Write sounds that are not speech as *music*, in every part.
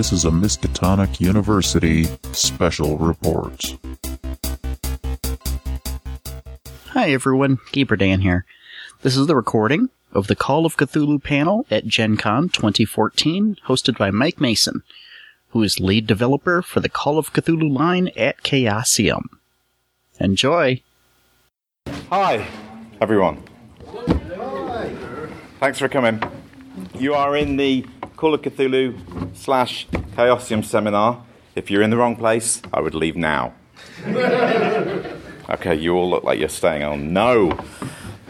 This is a Miskatonic University special report. Hi everyone, Keeper Dan here. This is the recording of the Call of Cthulhu panel at Gen Con 2014, hosted by Mike Mason, who is lead developer for the Call of Cthulhu line at Chaosium. Enjoy! Hi, everyone. Thanks for coming. You are in the Call of Cthulhu slash Chaosium seminar. If you're in the wrong place, I would leave now. *laughs* okay, you all look like you're staying on. No,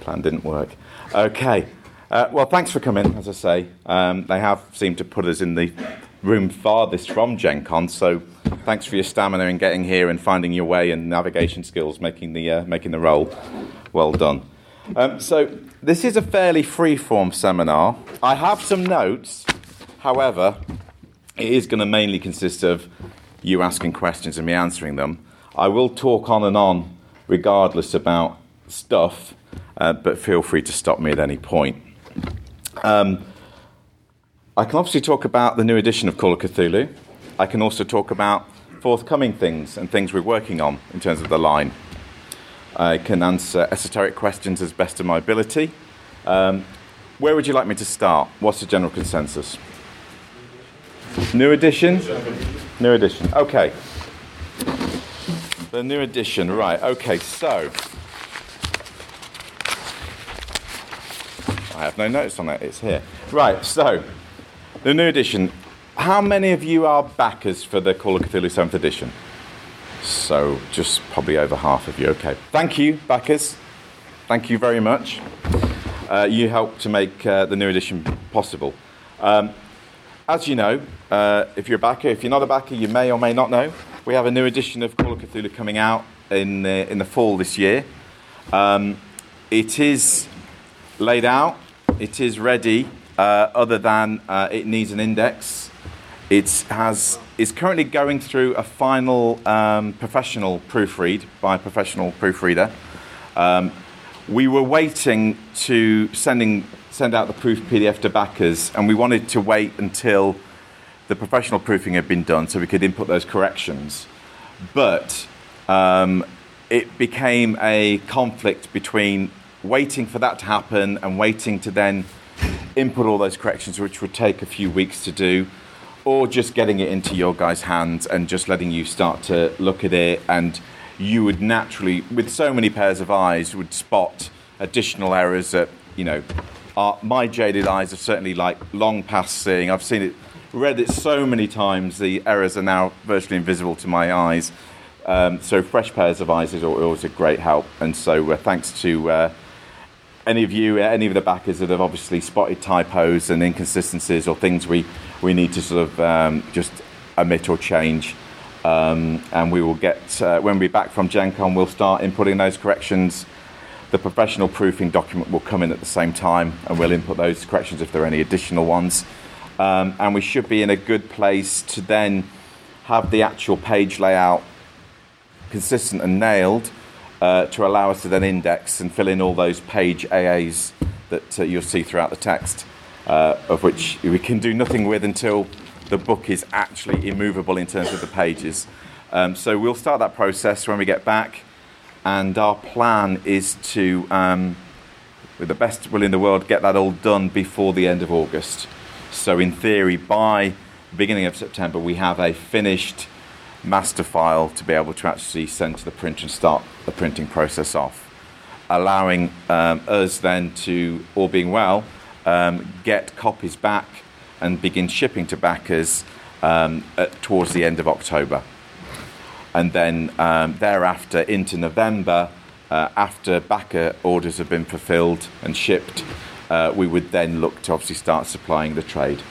plan didn't work. Okay, uh, well, thanks for coming, as I say. Um, they have seemed to put us in the room farthest from Gen Con, so thanks for your stamina in getting here and finding your way and navigation skills, making the, uh, making the role. Well done. Um, so, this is a fairly free form seminar. I have some notes, however, it is going to mainly consist of you asking questions and me answering them. I will talk on and on, regardless about stuff, uh, but feel free to stop me at any point. Um, I can obviously talk about the new edition of Call of Cthulhu. I can also talk about forthcoming things and things we're working on in terms of the line. I can answer esoteric questions as best of my ability. Um, where would you like me to start? What's the general consensus? New edition? New edition. Okay. The new edition, right. Okay, so. I have no notes on that, it's here. Right, so. The new edition. How many of you are backers for the Call of Cthulhu 7th edition? So, just probably over half of you. Okay. Thank you, backers. Thank you very much. Uh, you helped to make uh, the new edition possible. Um, as you know, uh, if you're a backer, if you're not a backer, you may or may not know, we have a new edition of Call of Cthulhu coming out in the, in the fall this year. Um, it is laid out, it is ready, uh, other than uh, it needs an index. It has, is currently going through a final um, professional proofread by a professional proofreader. Um, we were waiting to sending, send out the proof PDF to backers, and we wanted to wait until the professional proofing had been done so we could input those corrections. But um, it became a conflict between waiting for that to happen and waiting to then input all those corrections, which would take a few weeks to do, or just getting it into your guys' hands and just letting you start to look at it and you would naturally, with so many pairs of eyes, would spot additional errors that, you know, are, my jaded eyes are certainly like long past seeing. I've seen it, read it so many times, the errors are now virtually invisible to my eyes. Um, so fresh pairs of eyes is always a great help. And so uh, thanks to uh, any of you, any of the backers that have obviously spotted typos and inconsistencies or things we, we need to sort of um, just omit or change. Um, and we will get, uh, when we're back from Gen Con, we'll start inputting those corrections. The professional proofing document will come in at the same time, and we'll input those corrections if there are any additional ones. Um, and we should be in a good place to then have the actual page layout consistent and nailed uh, to allow us to then index and fill in all those page AAs that uh, you'll see throughout the text, uh, of which we can do nothing with until the book is actually immovable in terms of the pages. Um, so we'll start that process when we get back, and our plan is to, um, with the best will in the world, get that all done before the end of August. So in theory, by beginning of September, we have a finished master file to be able to actually send to the printer and start the printing process off, allowing um, us then to, all being well, um, get copies back and begin shipping to backers um, at, towards the end of October. And then um, thereafter into November, uh, after backer orders have been fulfilled and shipped, uh, we would then look to obviously start supplying the trade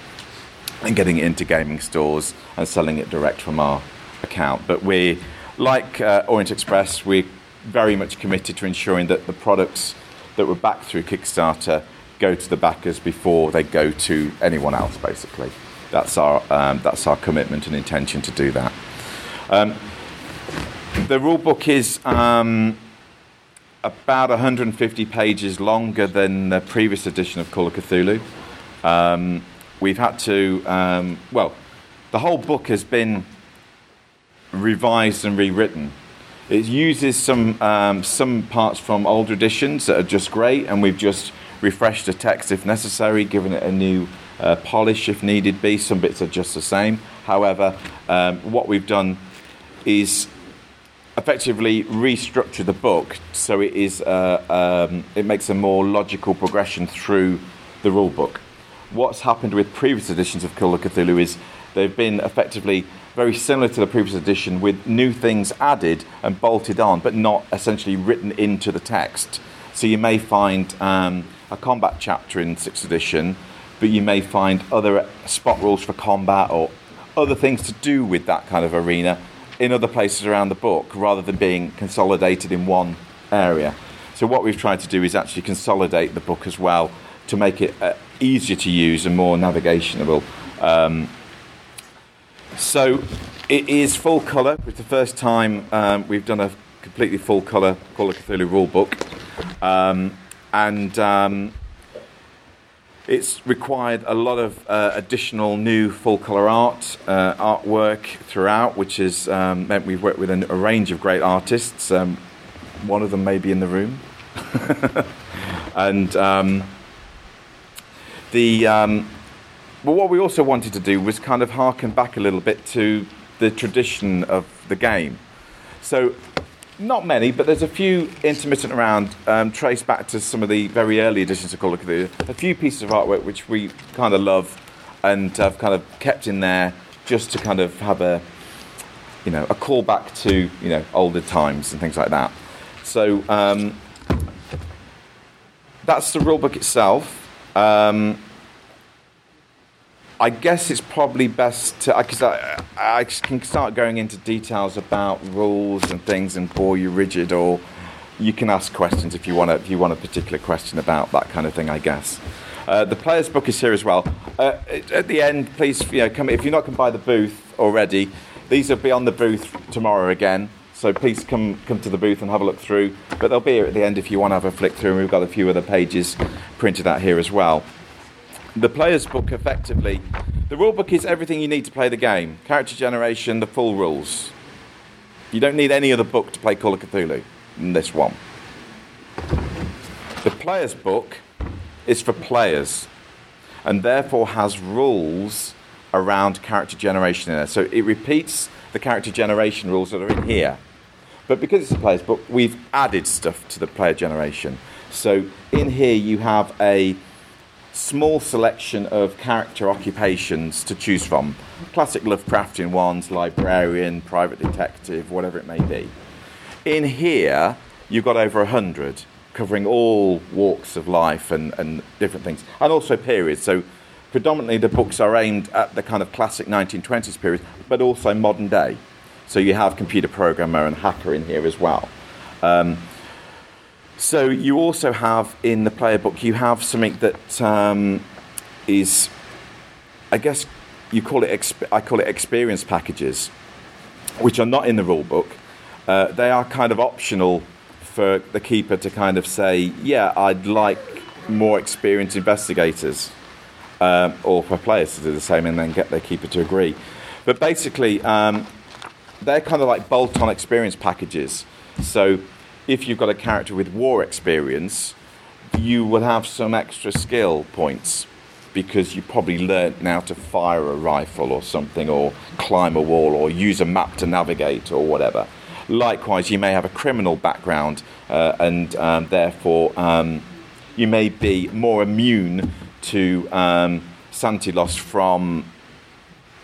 and getting it into gaming stores and selling it direct from our account. But we, like uh, Orient Express, we're very much committed to ensuring that the products that were backed through Kickstarter go to the backers before they go to anyone else, basically. That's our, um, that's our commitment and intention to do that. Um, the rule book is um, about 150 pages longer than the previous edition of Call of Cthulhu. Um, we've had to, um, well, the whole book has been revised and rewritten. It uses some um, some parts from older editions that are just great, and we've just refreshed the text if necessary, given it a new uh, polish if needed be. Some bits are just the same. However, um, what we've done is effectively restructure the book so it is uh, um, it makes a more logical progression through the rule book. What's happened with previous editions of Call of Cthulhu is they've been effectively very similar to the previous edition with new things added and bolted on, but not essentially written into the text. So you may find um, a combat chapter in 6th edition, but you may find other spot rules for combat or other things to do with that kind of arena in other places around the book rather than being consolidated in one area. So, what we've tried to do is actually consolidate the book as well to make it uh, easier to use and more navigationable. Um, so, it is full colour. It's the first time um, we've done a completely full colour Call of Cthulhu rule book. Um, and um, it's required a lot of uh, additional new full colour art, uh, artwork throughout, which has um, meant we've worked with a, range of great artists. Um, one of them may be in the room. *laughs* and um, the um, but what we also wanted to do was kind of harken back a little bit to the tradition of the game. So not many, but there's a few intermittent around, um, traced back to some of the very early editions of Call of Cthulhu. A few pieces of artwork which we kind of love and have kind of kept in there just to kind of have a, you know, a callback to you know older times and things like that. So um, that's the rulebook itself. Um, I guess it's probably best to because I, I, can start going into details about rules and things and bore you rigid, or you can ask questions if you want. if you want a particular question about that kind of thing, I guess. Uh, the player's book is here as well. Uh, at the end, please, you know, come if you're not going to buy the booth already. These will be on the booth tomorrow again. So please come come to the booth and have a look through. But they'll be here at the end if you want to have a flick through. And we've got a few other pages printed out here as well the player's book effectively. The rule book is everything you need to play the game. Character generation the full rules. You don't need any other book to play call of cthulhu than this one. The player's book is for players and therefore has rules around character generation in there. So it repeats the character generation rules that are in here. But because it's a player's book we've added stuff to the player generation. So in here you have a small selection of character occupations to choose from. Classic Lovecraftian ones, librarian, private detective, whatever it may be. In here, you've got over 100, covering all walks of life and, and different things, and also periods. So, predominantly, the books are aimed at the kind of classic 1920s period, but also modern day. So, you have computer programmer and hacker in here as well. Um, so you also have in the player book, you have something that um, is, I guess you call it, exp- I call it experience packages, which are not in the rule book. Uh, they are kind of optional for the keeper to kind of say, yeah, I'd like more experienced investigators, um, or for players to do the same and then get their keeper to agree. But basically, um, they're kind of like bolt on experience packages. So if you've got a character with war experience, you will have some extra skill points because you probably learnt now to fire a rifle or something, or climb a wall, or use a map to navigate, or whatever. Likewise, you may have a criminal background, uh, and um, therefore um, you may be more immune to um, sanity loss from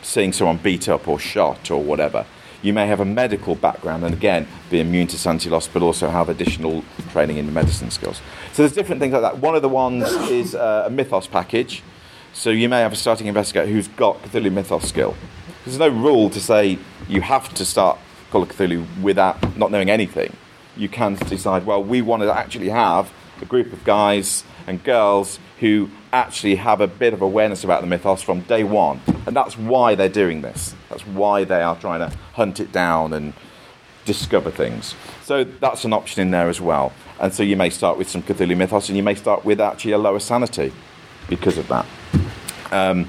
seeing someone beat up or shot or whatever. You may have a medical background and again be immune to sanity loss, but also have additional training in medicine skills. So there's different things like that. One of the ones is uh, a mythos package. So you may have a starting investigator who's got Cthulhu mythos skill. There's no rule to say you have to start Call of Cthulhu without not knowing anything. You can decide, well, we want to actually have a group of guys and girls who actually have a bit of awareness about the mythos from day one. And that's why they're doing this. That's why they are trying to hunt it down and discover things. So that's an option in there as well. And so you may start with some Cthulhu mythos and you may start with actually a lower sanity because of that. Um,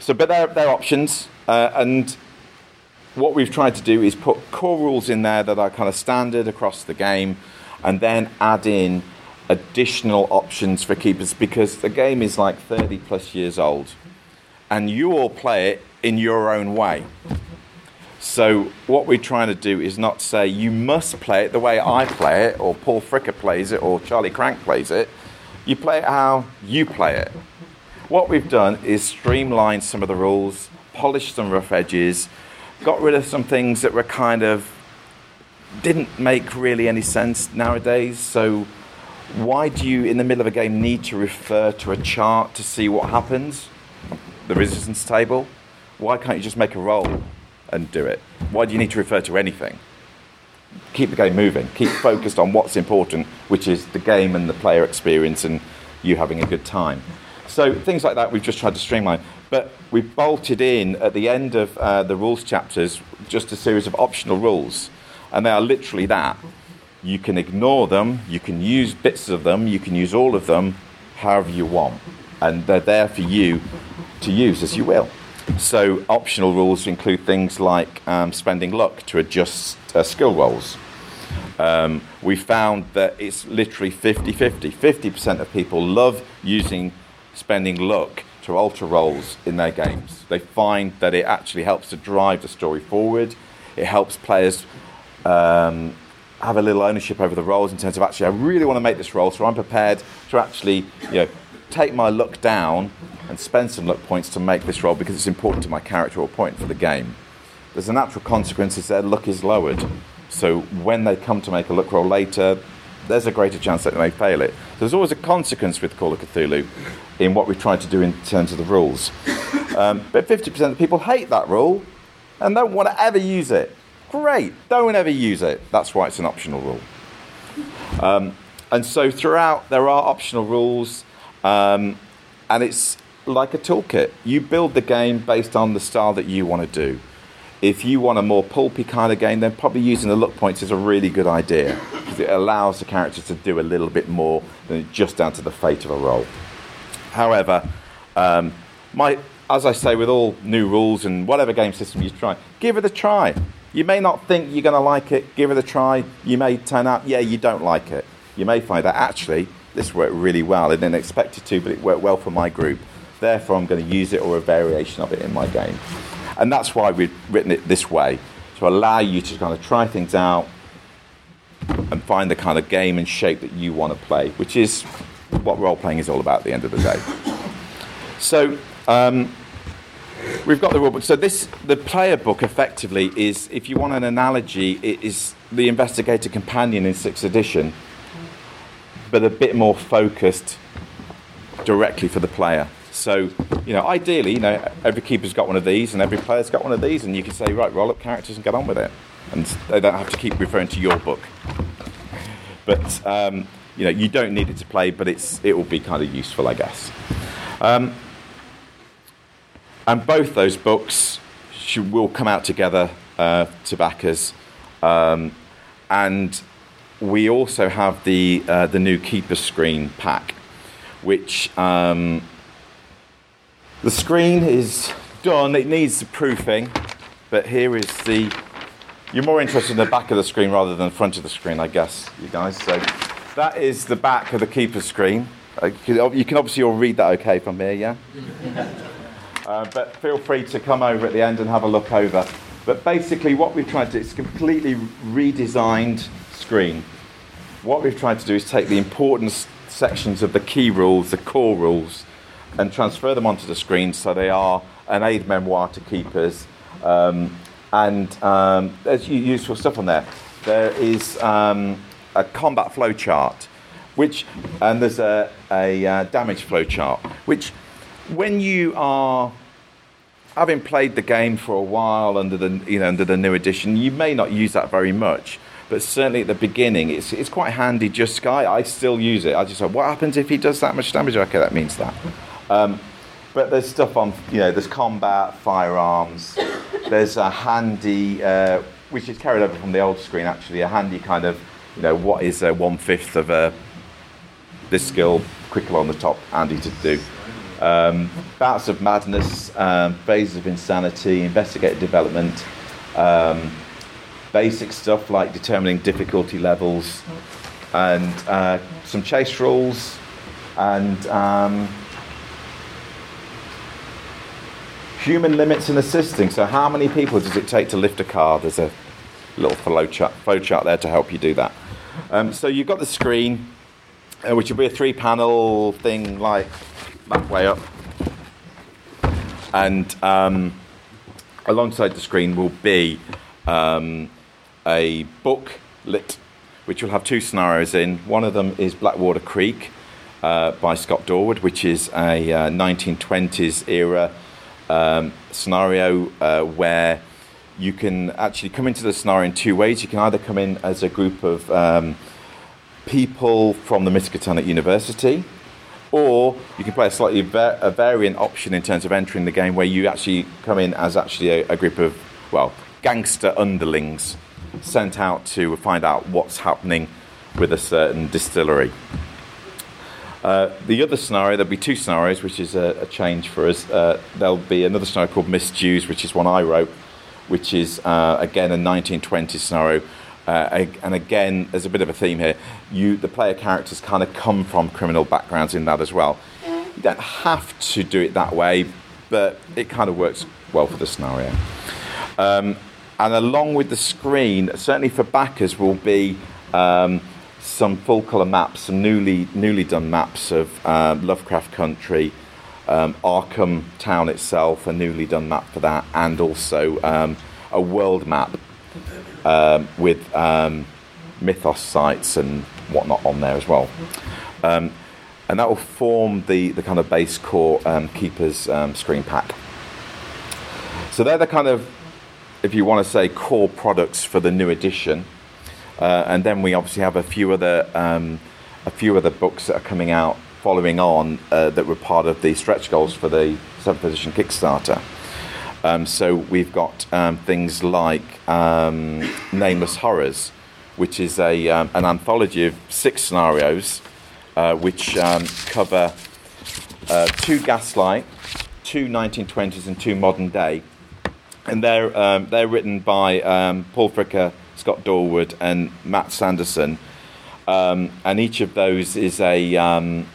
so, but they're, they're options, uh, and what we've tried to do is put core rules in there that are kind of standard across the game, and then add in additional options for keepers because the game is like 30 plus years old, and you all play it in your own way. So what we're trying to do is not say you must play it the way I play it, or Paul Fricker plays it, or Charlie Krank plays it. You play it how you play it. What we've done is streamlined some of the rules, polished some rough edges, got rid of some things that were kind of didn't make really any sense nowadays. So why do you, in the middle of a game, need to refer to a chart to see what happens? The resistance table. Why can't you just make a roll? and do it? Why do you need to refer to anything? Keep the game moving. Keep focused on what's important, which is the game and the player experience and you having a good time. So things like that we've just tried to streamline. But we've bolted in at the end of uh, the rules chapters just a series of optional rules. And they are literally that. You can ignore them, you can use bits of them, you can use all of them however you want. And they're there for you to use as you will. So optional rules include things like um, spending luck to adjust uh, skill rolls. Um, we found that it's literally 50 50. 50% of people love using spending luck to alter rolls in their games. They find that it actually helps to drive the story forward. It helps players um, have a little ownership over the rolls in terms of actually, I really want to make this roll, so I'm prepared to actually, you know, take my luck down and spend some luck points to make this roll because it's important to my character or point for the game. There's a natural consequence is their luck is lowered. So when they come to make a luck roll later, there's a greater chance that they may fail it. So there's always a consequence with Call of Cthulhu in what we've tried to do in terms of the rules. Um, but 50% of people hate that rule and don't want to ever use it. Great, don't ever use it. That's why it's an optional rule. Um, and so throughout, there are optional rules, um, and it's like a toolkit. You build the game based on the style that you want to do. If you want a more pulpy kind of game, then probably using the luck points is a really good idea because it allows the characters to do a little bit more than just down to the fate of a roll. However, um, my, as I say with all new rules and whatever game system you try, give it a try. You may not think you're going to like it, give it a try. You may turn out, yeah, you don't like it. You may find that actually this worked really well. I didn't expect it to, but it worked well for my group. Therefore, I'm going to use it or a variation of it in my game. And that's why we've written it this way to allow you to kind of try things out and find the kind of game and shape that you want to play, which is what role playing is all about at the end of the day. So, um, we've got the rule book. So, this, the player book effectively is, if you want an analogy, it is the investigator companion in 6th edition, but a bit more focused directly for the player. So, you know, ideally, you know, every keeper's got one of these and every player's got one of these, and you can say, right, roll up characters and get on with it. And they don't have to keep referring to your book. But, um, you know, you don't need it to play, but it's, it will be kind of useful, I guess. Um, and both those books should, will come out together uh, to. Um, and we also have the, uh, the new Keeper Screen pack, which um, the screen is done, it needs the proofing, but here is the. You're more interested in the back of the screen rather than the front of the screen, I guess, you guys. So that is the back of the keeper screen. Uh, you can obviously all read that okay from here, yeah? *laughs* Uh, but feel free to come over at the end and have a look over. But basically, what we've tried to do is completely redesigned screen. What we've tried to do is take the important sections of the key rules, the core rules, and transfer them onto the screen so they are an aid memoir to keepers. Um, and um, there's useful stuff on there. There is um, a combat flow chart, which, and there's a, a uh, damage flow chart, which, when you are having played the game for a while under the you know under the new edition, you may not use that very much. But certainly at the beginning, it's, it's quite handy. Just Sky, I still use it. I just say, what happens if he does that much damage? Okay, that means that. Um, but there's stuff on, you know, there's combat, firearms. There's a handy, uh, which is carried over from the old screen actually, a handy kind of, you know, what is a one fifth of a this skill, quick on the top, handy to do. Um, bouts of madness, um, phases of insanity, investigative development, um, basic stuff like determining difficulty levels, and uh, some chase rules, and um, human limits in assisting. So, how many people does it take to lift a car? There's a little flow chart, flow chart there to help you do that. Um, so, you've got the screen, uh, which will be a three panel thing like that way up. And um, alongside the screen will be um, a book lit, which will have two scenarios in. One of them is Blackwater Creek uh, by Scott Dorward, which is a uh, 1920s era um, scenario uh, where you can actually come into the scenario in two ways. You can either come in as a group of um, people from the Miskatonic University, or you can play a slightly a variant option in terms of entering the game where you actually come in as actually a, a group of, well, gangster underlings sent out to find out what's happening with a certain distillery. Uh, the other scenario, there'll be two scenarios, which is a, a change for us. Uh, there'll be another scenario called Missed Dues, which is one I wrote, which is uh, again a 1920s scenario. Uh, and again, there's a bit of a theme here. You, the player characters, kind of come from criminal backgrounds in that as well. You don't have to do it that way, but it kind of works well for the scenario. Um, and along with the screen, certainly for backers, will be um, some full colour maps, some newly newly done maps of uh, Lovecraft Country, um, Arkham Town itself, a newly done map for that, and also um, a world map um, with um, mythos sites and whatnot on there as well. Um, and that will form the, the kind of base core um, Keeper's screen pack. So they're the kind of, if you want to say, core products for the new edition. Uh, and then we obviously have a few other um, a few other books that are coming out following on uh, that were part of the stretch goals for the seventh edition Kickstarter. Um, so we've got um, things like um, Nameless Horrors, which is a um, an anthology of six scenarios, uh, which um, cover uh, two Gaslight, two 1920s, and two modern day, and they're they're written by Paul Fricker Scott Dorward, and Matt Sanderson. Um, and each of those is a um,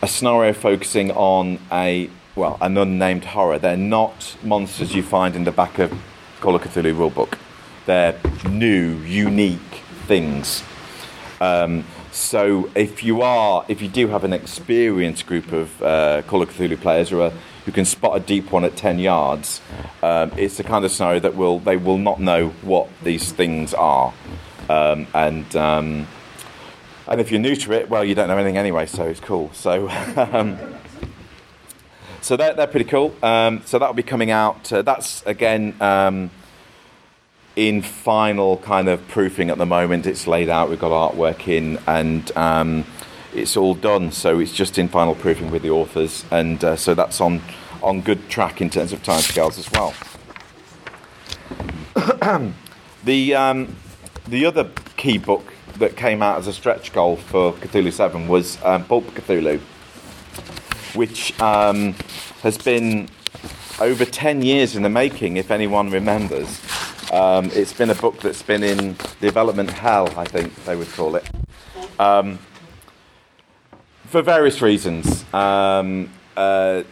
a scenario focusing on a well an unnamed horror. They're not monsters you find in the back of Call of Cthulhu rulebook. They're new, unique things. Um, so if you are, if you do have an experienced group of uh, Call of Cthulhu players who are who can spot a deep one at 10 yards, um, it's the kind of scenario that will they will not know what these things are. Um, and um, and if you're new to it, well, you don't know anything anyway, so it's cool. So *laughs* um, so they're, they're pretty cool. Um, so that'll be coming out. Uh, that's again um, in final kind of proofing at the moment. It's laid out. We've got artwork in and it's all done. So it's just in final proofing with the authors, and uh, so that's on on good track in terms of timescales as well. *coughs* the um, the other key book that came out as a stretch goal for Cthulhu Seven was um, Pulp Cthulhu, which um, has been over ten years in the making. If anyone remembers, um, it's been a book that's been in development hell, I think they would call it. Um, for various reasons. Um, uh,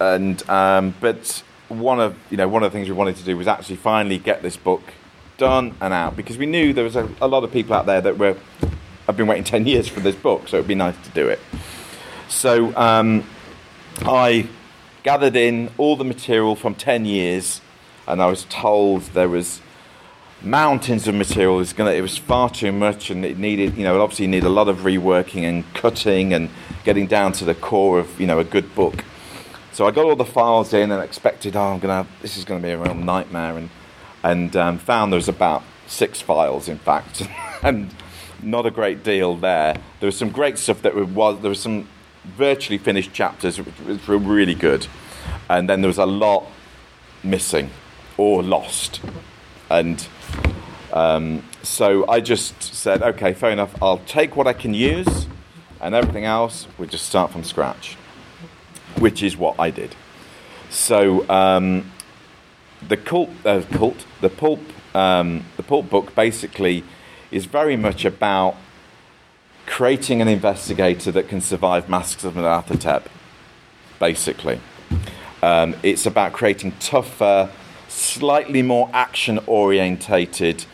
and um, but one of you know one of the things we wanted to do was actually finally get this book done and out because we knew there was a, a lot of people out there that were have been waiting ten years for this book, so it'd be nice to do it. So um, I gathered in all the material from ten years, and I was told there was mountains of material. It was, gonna, it was far too much, and it needed, you know, obviously needed a lot of reworking and cutting and getting down to the core of, you know, a good book. So I got all the files in and expected, oh, I'm gonna, have, this is going to be a real nightmare, and and um, found there was about six files, in fact, *laughs* and not a great deal there. There was some great stuff that was there was some virtually finished chapters which were really good, and then there was a lot missing or lost, and um, so I just said, okay, fair enough. I'll take what I can use, and everything else we'll just start from scratch. which is what I did. So um, the cult, uh, cult, the pulp, um, the pulp book basically is very much about creating an investigator that can survive Masks of Nyarlathotep. Basically, um, it's about creating tougher, slightly more action-orientated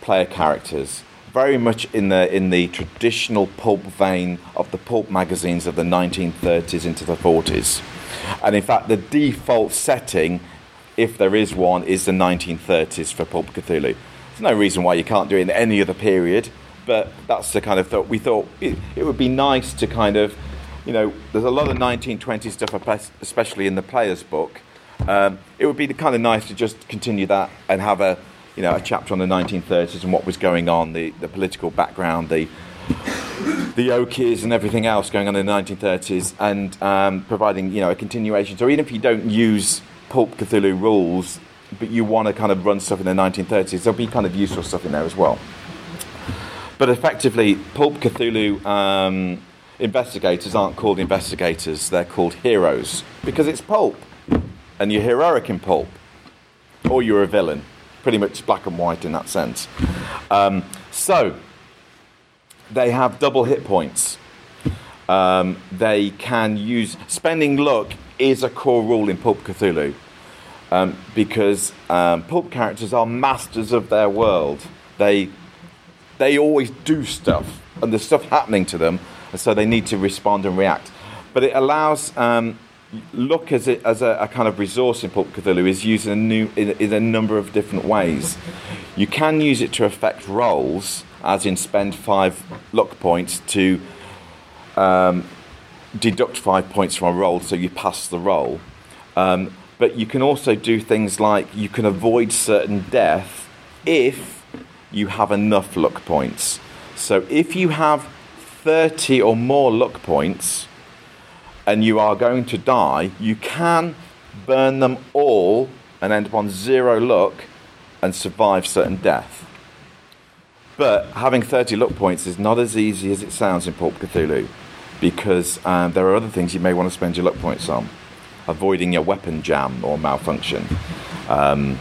player characters. Very much in the in the traditional pulp vein of the pulp magazines of the 1930s into the 40s, and in fact, the default setting if there is one, is the 1930s for Pulp Cthulhu. There's no reason why you can't do it in any other period, but that's the kind of thought we thought it, it would be nice to kind of, you know, there's a lot of 1920s stuff, especially in the player's book. Um, it would be kind of nice to just continue that and have a, you know, a chapter on the 1930s and what was going on, the, the political background, the the Okies and everything else going on in the 1930s, and um, providing you know a continuation. So even if you don't use Pulp Cthulhu rules, but you want to kind of run stuff in the 1930s, there'll be kind of useful stuff in there as well. But effectively, Pulp Cthulhu um, investigators aren't called investigators, they're called heroes because it's pulp. And you're heroic in pulp, or you're a villain. Pretty much black and white in that sense. Um, so, they have double hit points. Um, they can use spending luck is a core rule in Pulp Cthulhu um, because um, pulp characters are masters of their world. They they always do stuff, and there's stuff happening to them, and so they need to respond and react. But it allows um, luck as, a, as a, a, kind of resource in Pulp Cthulhu is used in a, new, in, in a number of different ways. You can use it to affect rolls, as in spend five luck points to um, deduct five points from a roll, so you pass the roll. Um, but you can also do things like you can avoid certain death if you have enough luck points. So if you have 30 or more luck points and you are going to die, you can burn them all and end up on zero luck and survive certain death. But having 30 luck points is not as easy as it sounds in Pulp Cthulhu because um, there are other things you may want to spend your luck points on. Avoiding your weapon jam or malfunction. Um,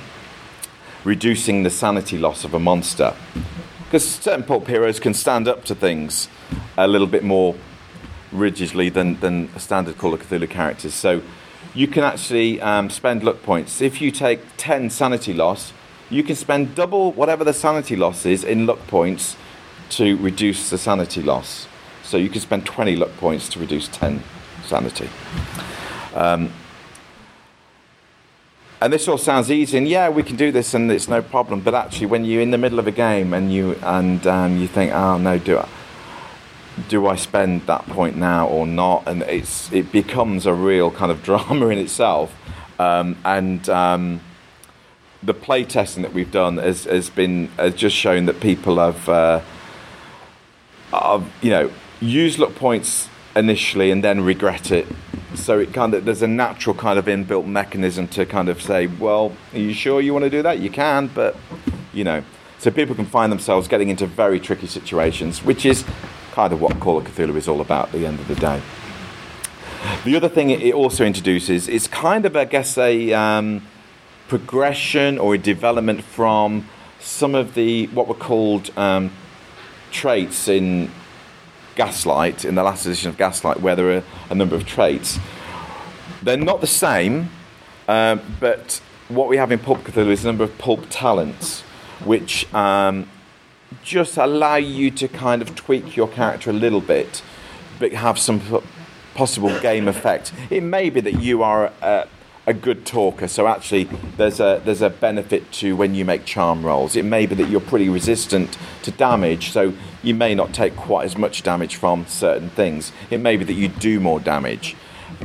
reducing the sanity loss of a monster. Because certain pulp heroes can stand up to things a little bit more rigidly than, than standard Call of Cthulhu characters. So you can actually um, spend luck points. If you take 10 sanity loss, you can spend double whatever the sanity loss is in luck points to reduce the sanity loss. So you can spend 20 luck points to reduce 10 sanity. Um, and this all sounds easy, and yeah, we can do this, and it's no problem. But actually, when you're in the middle of a game and you and um, you think, "Oh no, do I, do I spend that point now or not?" and it's it becomes a real kind of *laughs* drama in itself. Um, and um, the play testing that we've done has, has been has just shown that people have, uh, have you know use luck points initially and then regret it. So it kind of there's a natural kind of inbuilt mechanism to kind of say, well, are you sure you want to do that? You can, but you know, so people can find themselves getting into very tricky situations, which is kind of what Call of Cthulhu is all about at the end of the day. The other thing it also introduces is kind of, I guess, a um, progression or a development from some of the what were called um, traits in Gaslight, in the last edition of Gaslight, where there are a number of traits. They're not the same, um, but what we have in Pulp Cthulhu is a number of pulp talents, which um, just allow you to kind of tweak your character a little bit, but have some possible game effect. It may be that you are a, a good talker. So actually, there's a there's a benefit to when you make charm rolls. It may be that you're pretty resistant to damage, so you may not take quite as much damage from certain things. It may be that you do more damage,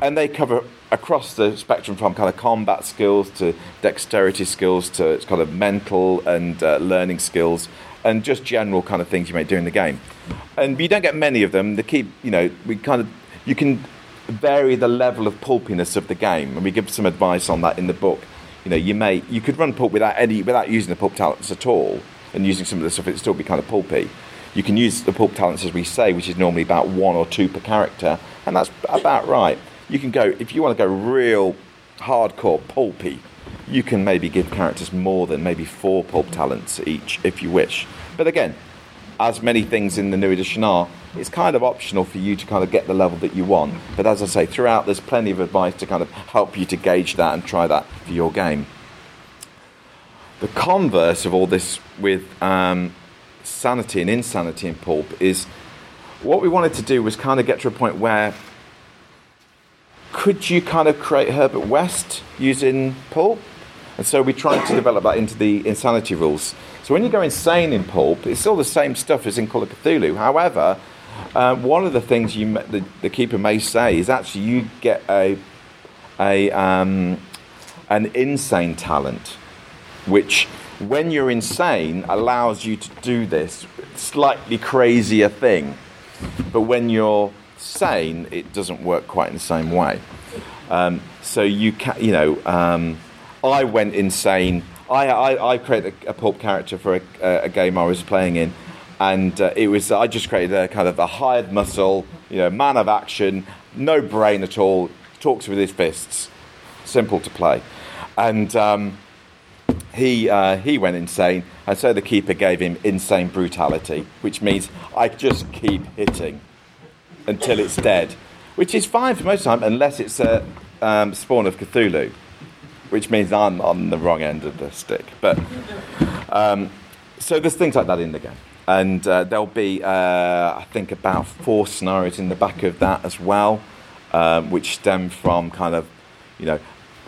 and they cover across the spectrum from kind of combat skills to dexterity skills to kind of mental and uh, learning skills and just general kind of things you may do in the game. And you don't get many of them. The key, you know, we kind of you can vary the level of pulpiness of the game, and we give some advice on that in the book. You know, you may you could run pulp without any without using the pulp talents at all, and using some of the stuff, it'd still be kind of pulpy. You can use the pulp talents as we say, which is normally about one or two per character, and that's about right. You can go if you want to go real hardcore pulpy. You can maybe give characters more than maybe four pulp talents each if you wish. But again, as many things in the new edition are, it's kind of optional for you to kind of get the level that you want. But as I say, throughout there's plenty of advice to kind of help you to gauge that and try that for your game. The converse of all this with um, sanity and insanity in pulp is what we wanted to do was kind of get to a point where could you kind of create Herbert West using pulp? And so we tried to develop that into the insanity rules. So when you go insane in pulp, it's still the same stuff as in Call of Cthulhu. However, uh, one of the things you the, the keeper may say is actually you get a a um, an insane talent, which when you're insane allows you to do this slightly crazier thing, but when you're sane, it doesn't work quite in the same way. Um, so you can, you know, um, I went insane. I, I, I created a, a pulp character for a, a, game I was playing in, and uh, it was I just created a kind of a hired muscle, you know, man of action, no brain at all, talks with his fists, simple to play, and. Um, he uh, he went insane, and so the keeper gave him insane brutality, which means I just keep hitting until it's dead, which is fine for most of the time, unless it's a um, spawn of Cthulhu, which means I'm on the wrong end of the stick. But um, so there's things like that in the game, and uh, there'll be uh, I think about four scenarios in the back of that as well, um, which stem from kind of you know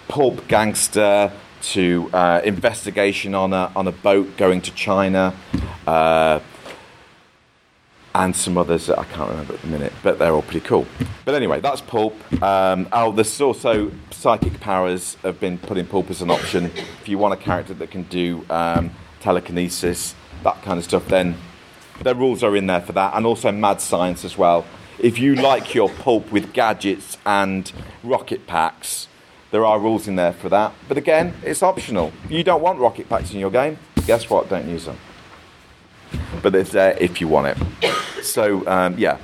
pulp gangster to uh, investigation on a on a boat going to China. And some others that I can't remember at the minute, but they're all pretty cool. But anyway, that's Pulp. Um, oh, there's also psychic powers have been put in Pulp as an option. If you want a character that can do um, telekinesis, that kind of stuff, then the rules are in there for that, and also mad science as well. If you like your Pulp with gadgets and rocket packs, there are rules in there for that. But again, it's optional. If you don't want rocket packs in your game, guess what? Don't use them but it's there if you want it. So um, yeah,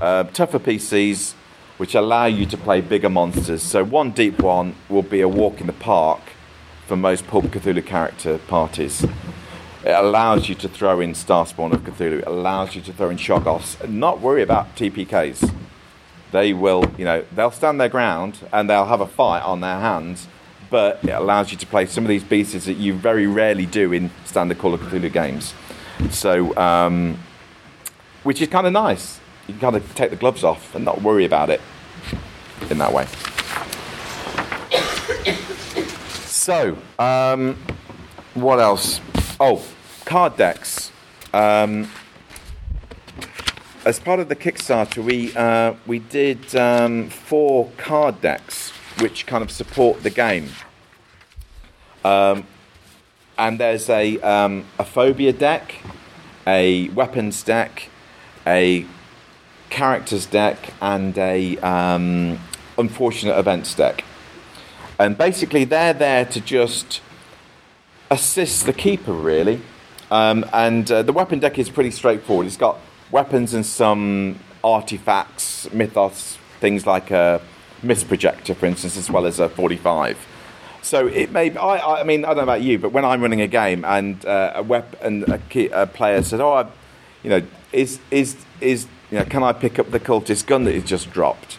uh, tougher PCs which allow you to play bigger monsters. So one deep one will be a walk in the park for most Pulp Cthulhu character parties. It allows you to throw in Starspawn of Cthulhu. It allows you to throw in Shoggoths and not worry about TPKs. They will, you know, they'll stand their ground and they'll have a fight on their hands, but it allows you to play some of these beasts that you very rarely do in standard Call of Cthulhu games. So, um, which is kind of nice. You can kind of take the gloves off and not worry about it in that way. So, um, what else? Oh, card decks. Um, as part of the Kickstarter, we uh, we did um, four card decks which kind of support the game. Um, and there's a, um, a phobia deck, a weapons deck, a characters deck, and a um, unfortunate events deck. And basically, they're there to just assist the keeper, really. Um, and uh, the weapon deck is pretty straightforward. It's got weapons and some artifacts, mythos, things like a mist projector, for instance, as well as a 45. So it may. I, I mean, I don't know about you, but when I'm running a game and uh, a wep- and a, key, a, player says, "Oh, I, you know, is is is you know, can I pick up the cultist gun that he's just dropped?"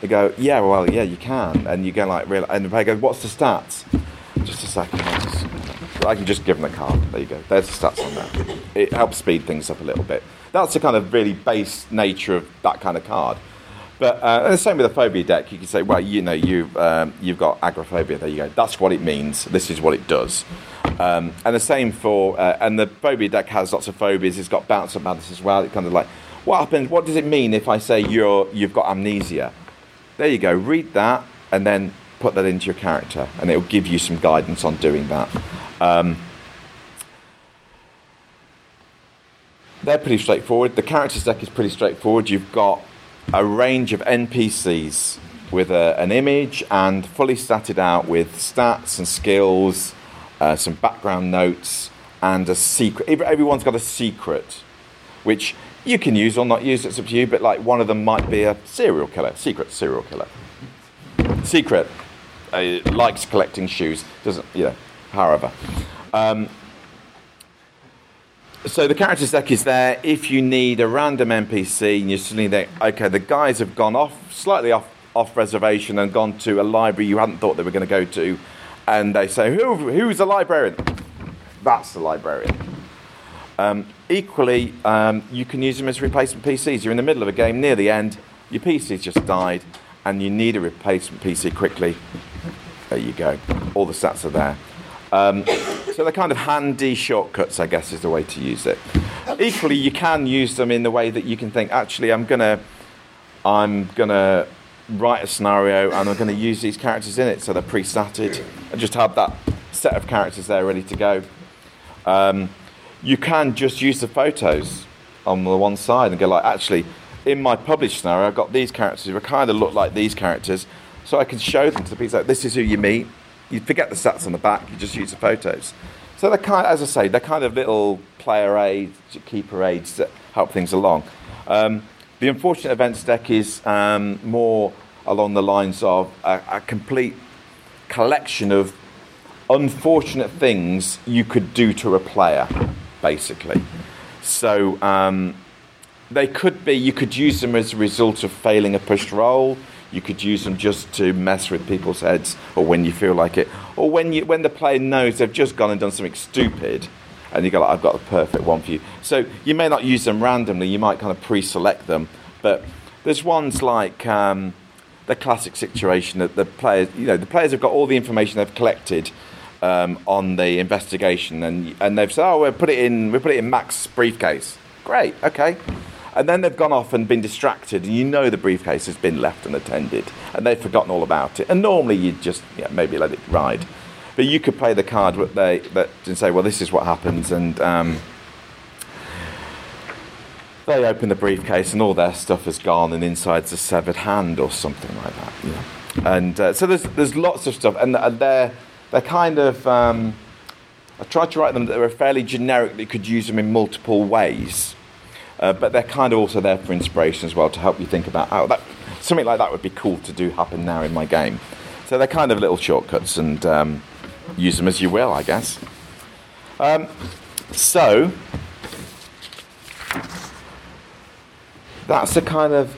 They go, "Yeah, well, yeah, you can." And you go like, "Really?" And the player goes, "What's the stats?" Just a second. I, can just give them the card. There you go. There's the stats on there. It helps speed things up a little bit. That's the kind of really base nature of that kind of card. But uh, the same with a phobia deck. You can say, well, you know, you um, you've got agoraphobia. There you go. That's what it means. This is what it does. Um, and the same for uh, and the phobia deck has lots of phobias. It's got bounce of madness as well. It kind of like what happens. What does it mean if I say you're you've got amnesia? There you go. Read that and then put that into your character, and it will give you some guidance on doing that. Um, they're pretty straightforward. The characters deck is pretty straightforward. You've got a range of NPCs with a, an image and fully statted out with stats and skills, uh, some background notes, and a secret. Everyone's got a secret, which You can use or not use, it's up to you, but like one of them might be a serial killer, secret serial killer. Secret uh, likes collecting shoes, doesn't, you know, however. Um, so the characters deck is there. If you need a random NPC and you're suddenly there, okay, the guys have gone off, slightly off, off reservation and gone to a library you hadn't thought they were going to go to, and they say, Who, who's the librarian? That's the librarian. Um, equally, um, you can use them as replacement PCs. You're in the middle of a game, near the end, your PC's just died, and you need a replacement PC quickly. There you go. All the stats are there. Um, so they're kind of handy shortcuts, I guess, is the way to use it. Equally, you can use them in the way that you can think, actually, I'm gonna, I'm gonna write a scenario and I'm gonna use these characters in it, so they're pre-statted, and just have that set of characters there ready to go. Um, you can just use the photos on the one side and go like, actually, in my published scenario, I've got these characters who kind of look like these characters, so I can show them to the people. Like, this is who you meet you forget the stats on the back, you just use the photos. So they're kind, as I say, they're kind of little player aids, keeper aids that help things along. Um, the unfortunate events deck is um, more along the lines of a, a, complete collection of unfortunate things you could do to a player, basically. So um, they could be, you could use them as a result of failing a pushed roll you could use them just to mess with people's heads, or when you feel like it, or when you when the player knows they've just gone and done something stupid, and you go like, "I've got the perfect one for you." So you may not use them randomly. You might kind of pre-select them, but there's ones like um, the classic situation that the players, you know, the players have got all the information they've collected. Um, on the investigation, and and they've said, "Oh, we'll put it in. We will put it in Mac's briefcase." Great, okay. And then they've gone off and been distracted, and you know the briefcase has been left unattended, and they've forgotten all about it. And normally you'd just yeah, maybe let it ride. But you could play the card that they, that, and say, well, this is what happens, and um, they open the briefcase, and all their stuff has gone, and inside's a severed hand or something like that. Know? And uh, so there's, there's lots of stuff, and, and they're, they're kind of. Um, I tried to write them that they were fairly generic, that you could use them in multiple ways. Uh, but they're kind of also there for inspiration as well to help you think about how that something like that would be cool to do happen now in my game. So they're kind of little shortcuts and um, use them as you will, I guess. Um, so that's a kind of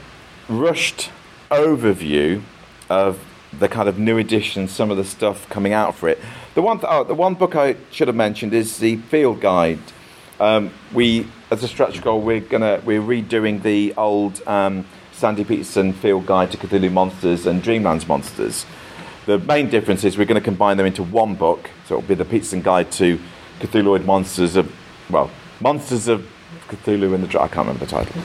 rushed overview of the kind of new edition, some of the stuff coming out for it. The one, th- oh, the one book I should have mentioned is the field guide. Um, we as a stretch goal, we're gonna we're redoing the old um, Sandy Petersen Field Guide to Cthulhu Monsters and Dreamlands Monsters. The main difference is we're going to combine them into one book, so it'll be the Petersen Guide to Cthulhuid Monsters of well, Monsters of Cthulhu in the I can't remember the title,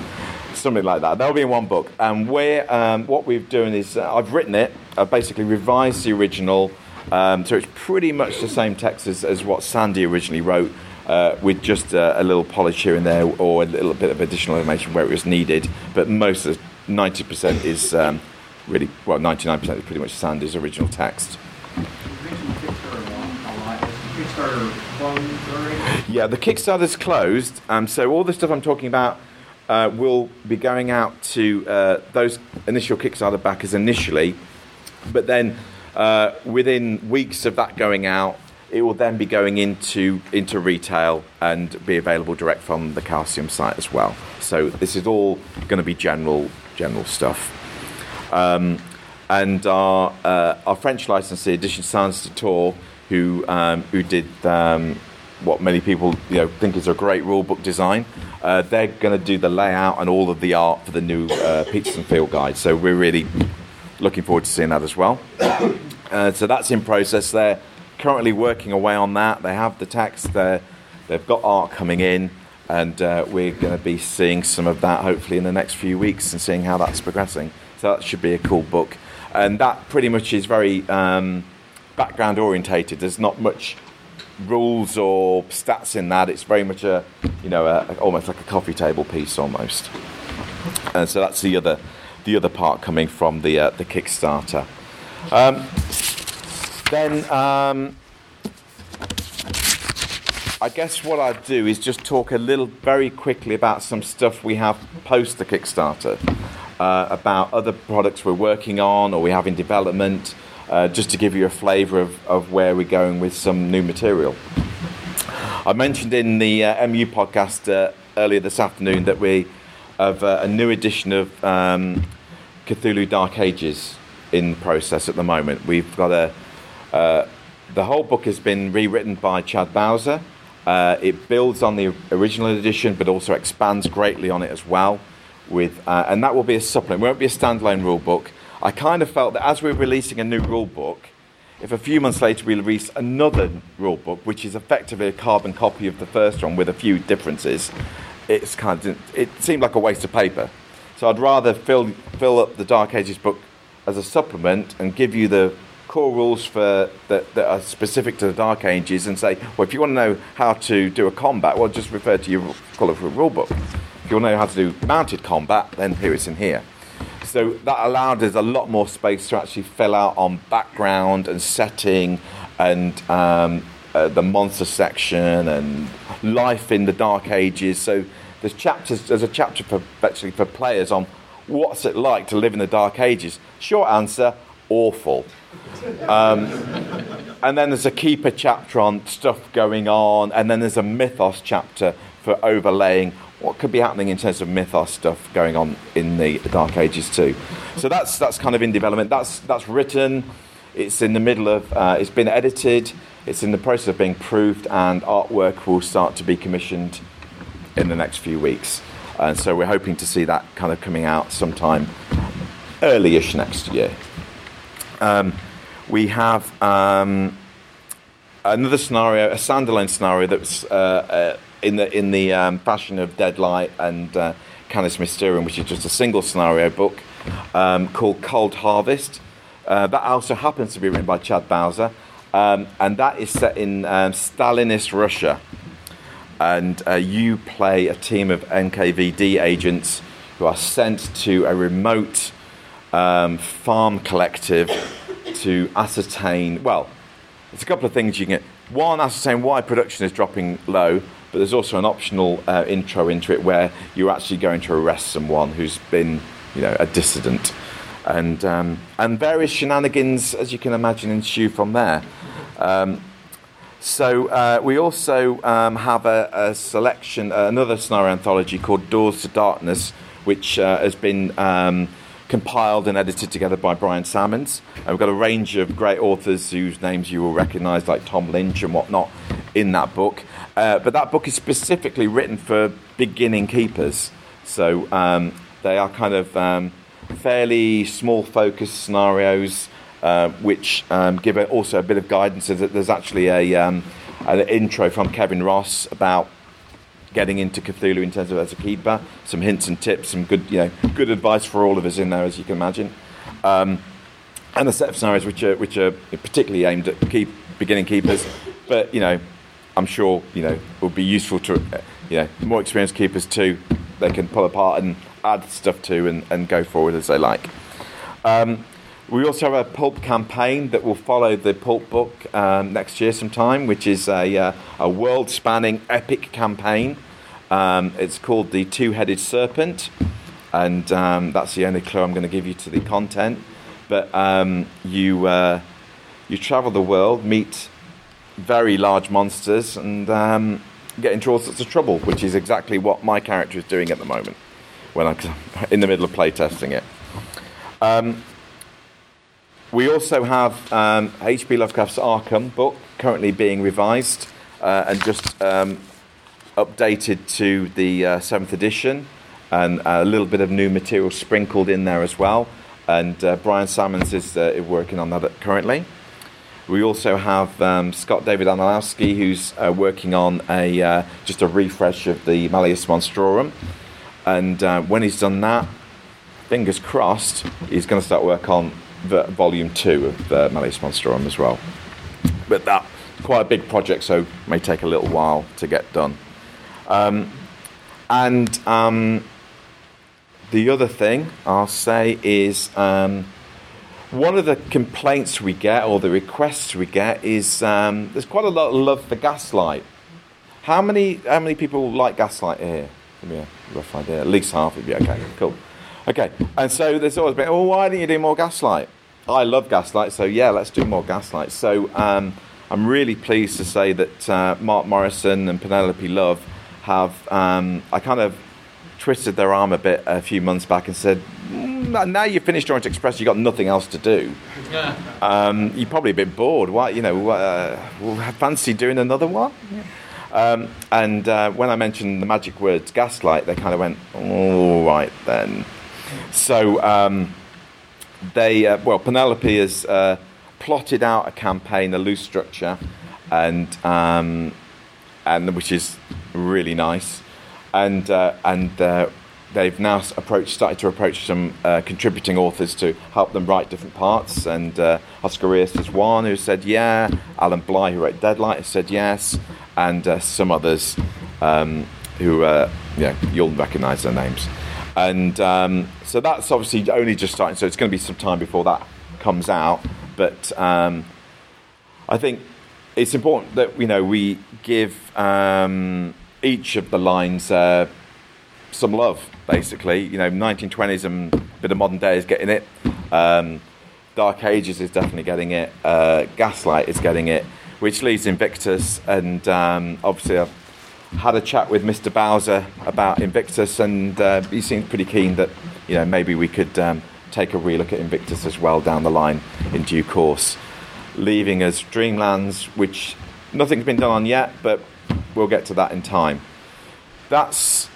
something like that. They'll be in one book, and we're um, what we're doing is uh, I've written it, I've basically revised the original, um, so it's pretty much the same text as, as what Sandy originally wrote uh, with just a, a, little polish here and there or a little bit of additional information where it was needed. But most of 90% is um, really, well, 99% is pretty much Sandy's original text. Yeah, the Kickstarter's closed, um, so all the stuff I'm talking about uh, will be going out to uh, those initial Kickstarter backers initially, but then uh, within weeks of that going out, it will then be going into into retail and be available direct from the Chaosium site as well. So this is all going to be general general stuff. Um, and our uh, our French licensee, Edition Sans-Détour, who um, who did um, what many people you know think is a great rule book design. Uh, they're going to do the layout and all of the art for the new uh, Petersen Field Guide. So we're really looking forward to seeing that as well. *coughs* Uh, so that's in process there currently working away on that. They have the text, there, they've got art coming in, and uh, we're going to be seeing some of that hopefully in the next few weeks and seeing how that's progressing. So that should be a cool book. And that pretty much is very um, background orientated. There's not much rules or stats in that. It's very much a, you know, a, almost like a coffee table piece almost. And so that's the other, the other part coming from the uh, the Kickstarter. Um, then um, I guess what I'd do is just talk a little very quickly about some stuff we have post the Kickstarter, uh, about other products we're working on or we have in development, uh, just to give you a flavour of, of where we're going with some new material. I mentioned in the uh, MU podcast uh, earlier this afternoon that we have uh, a new edition of um, Cthulhu Dark Ages in process at the moment. We've got a uh, the whole book has been rewritten by Chad Bowser. Uh, it builds on the original edition, but also expands greatly on it as well. With uh, and that will be a supplement. It won't be a standalone rule book. I kind of felt that as we're releasing a new rule book, if a few months later we release another rule book, which is effectively a carbon copy of the first one with a few differences, it's kind of it seemed like a waste of paper. So I'd rather fill fill up the Dark Ages book as a supplement and give you the core rules for that, that are specific to the Dark Ages and say, well, if you want to know how to do a combat, well, just refer to your colourful rule book. If you want to know how to do mounted combat, then here it's in here. So that allowed us a lot more space to actually fill out on background and setting and um, uh, the monster section and life in the Dark Ages. So there's chapters. There's a chapter for actually for players on what's it like to live in the Dark Ages. Short answer: awful. Um, and then there's a keeper chapter on stuff going on, and then there's a mythos chapter for overlaying what could be happening in terms of mythos stuff going on in the Dark Ages too. So that's that's kind of in development. That's that's written. It's in the middle of. Uh, it's been edited. It's in the process of being proved, and artwork will start to be commissioned in the next few weeks. And so we're hoping to see that kind of coming out sometime early-ish next year. Um, we have um, another scenario, a standalone scenario that's uh, uh, in the in the um, fashion of Deadlight and uh, Canis Mysterium, which is just a single scenario book um, called Cold Harvest. Uh, that also happens to be written by Chad Bowser, um, and that is set in um, Stalinist Russia. And uh, you play a team of NKVD agents who are sent to a remote um, farm collective to ascertain. Well, there's a couple of things you can get. One, ascertain why production is dropping low, but there's also an optional uh, intro into it where you're actually going to arrest someone who's been, you know, a dissident, and um, and various shenanigans, as you can imagine, ensue from there. Um, so uh, we also um, have a, a selection, uh, another scenario anthology called Doors to Darkness, which uh, has been um, compiled and edited together by Brian Sammons. And we've got a range of great authors whose names you will recognise, like Tom Lynch and whatnot, in that book. Uh, but that book is specifically written for beginning keepers. So um, they are kind of um, fairly small focus scenarios uh, which um, give also a bit of guidance. There's actually a, um, an intro from Kevin Ross about getting into Cthulhu in terms of as a keeper, some hints and tips, some good, you know, good advice for all of us in there, as you can imagine, um, and a set of scenarios which are which are particularly aimed at keep, beginning keepers, but you know, I'm sure you know would be useful to you know more experienced keepers too. They can pull apart and add stuff to and, and go forward as they like. Um, we also have a pulp campaign that will follow the pulp book um, next year sometime, which is a, uh, a world spanning epic campaign. Um, it's called The Two Headed Serpent, and um, that's the only clue I'm going to give you to the content. But um, you, uh, you travel the world, meet very large monsters, and um, get into all sorts of trouble, which is exactly what my character is doing at the moment when I'm *laughs* in the middle of playtesting it. Um, we also have um, H.P. Lovecraft's Arkham book currently being revised uh, and just um, updated to the uh, seventh edition, and a little bit of new material sprinkled in there as well. And uh, Brian Sammons is uh, working on that currently. We also have um, Scott David Aniolowski, who's uh, working on a uh, just a refresh of the Malleus Monstrorum. And when he's done that, fingers crossed, he's going to start work on volume two of uh, Malleus Monstrorum as well. But that quite a big project, so may take a little while to get done. Um, and um, the other thing I'll say is um, one of the complaints we get or the requests we get is um, there's quite a lot of love for Gaslight. How many how many people like Gaslight here? Give me a rough idea. At least half would be Okay, cool. Okay, and so there's always been, well, why don't you do more Gaslight? I love Gaslight, so yeah, let's do more Gaslight. So um, I'm really pleased to say that uh, Mark Morrison and Penelope Love have, um, I kind of twisted their arm a bit a few months back and said, mm, now you've finished Orient Express, you've got nothing else to do. *laughs* Um, you're probably a bit bored. Why, you know, uh, fancy doing another one? Um, and uh, when I mentioned the magic words gaslight, they kind of went, all right then. So um, they, uh, well, Penelope has uh, plotted out a campaign, a loose structure, and um, and which is really nice. And uh, and uh, they've now approached, started to approach some uh, contributing authors to help them write different parts. And uh, Oscar Rios is one who said yeah. Alan Bligh, who wrote Deadlight, has said yes, and uh, some others um, who, uh, yeah, you'll recognise their names. And um, so that's obviously only just starting. So it's going to be some time before that comes out. But um, I think it's important that you know we give um, each of the lines uh, some love. Basically, you know, 1920s and a bit of modern day is getting it. Um, Dark Ages is definitely getting it. Uh, Gaslight is getting it, which leaves Invictus. And um, obviously, I've had a chat with Mr. Bowser about Invictus, and uh, he seemed pretty keen that you know maybe we could um, take a relook at Invictus as well down the line in due course, leaving us Dreamlands, which nothing's been done on yet, but we'll get to that in time. That's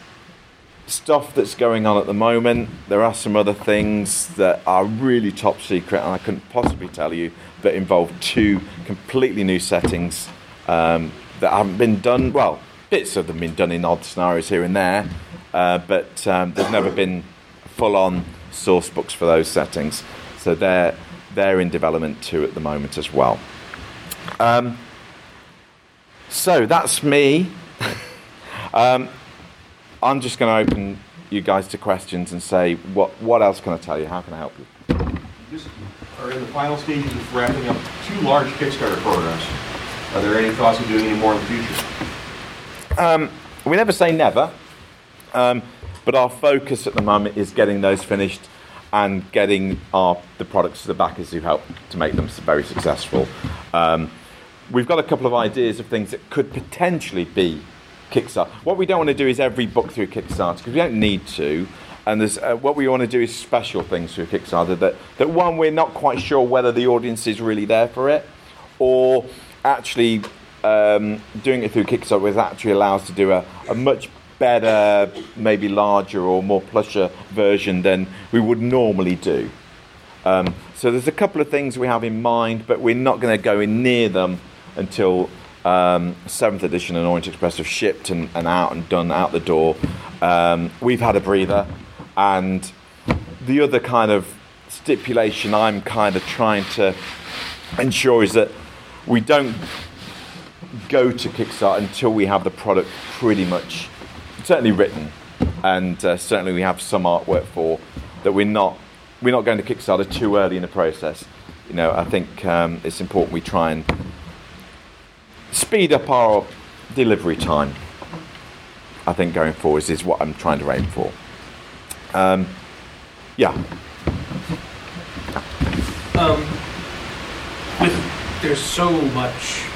stuff that's going on at the moment. There are some other things that are really top secret, and I couldn't possibly tell you, that involve two completely new settings um, that haven't been done. Well, bits of them been done in odd scenarios here and there, uh, but um, there's never been full on source books for those settings. So they're, they're in development too at the moment as well. Um, so that's me. *laughs* um, I'm just going to open you guys to questions and say, what, what else can I tell you? How can I help you? Just are in the final stages of wrapping up two large Kickstarter programs. Are there any thoughts of doing any more in the future? Um, we never say never, um, but our focus at the moment is getting those finished and getting our the products to the backers who help to make them very successful. Um, we've got a couple of ideas of things that could potentially be Kickstarter. What we don't want to do is every book through Kickstarter because we don't need to. And uh, what we want to do is special things through Kickstarter that, that one, we're not quite sure whether the audience is really there for it, or actually um, doing it through Kickstarter was actually allows to do a, a much better, maybe larger or more plusher version than we would normally do. Um, so there's a couple of things we have in mind, but we're not going to go in near them until um, seventh edition and Orient Express have shipped and, and, out and done out the door. Um, we've had a breather, and the other kind of stipulation I'm kind of trying to ensure is that we don't go to Kickstarter until we have the product pretty much certainly written, and uh, certainly we have some artwork for that. We're not we're not going to Kickstarter too early in the process. You know, I think um, it's important we try and speed up our delivery time. I think going forwards is what I'm trying to aim for. Um, yeah. Um, with there's so much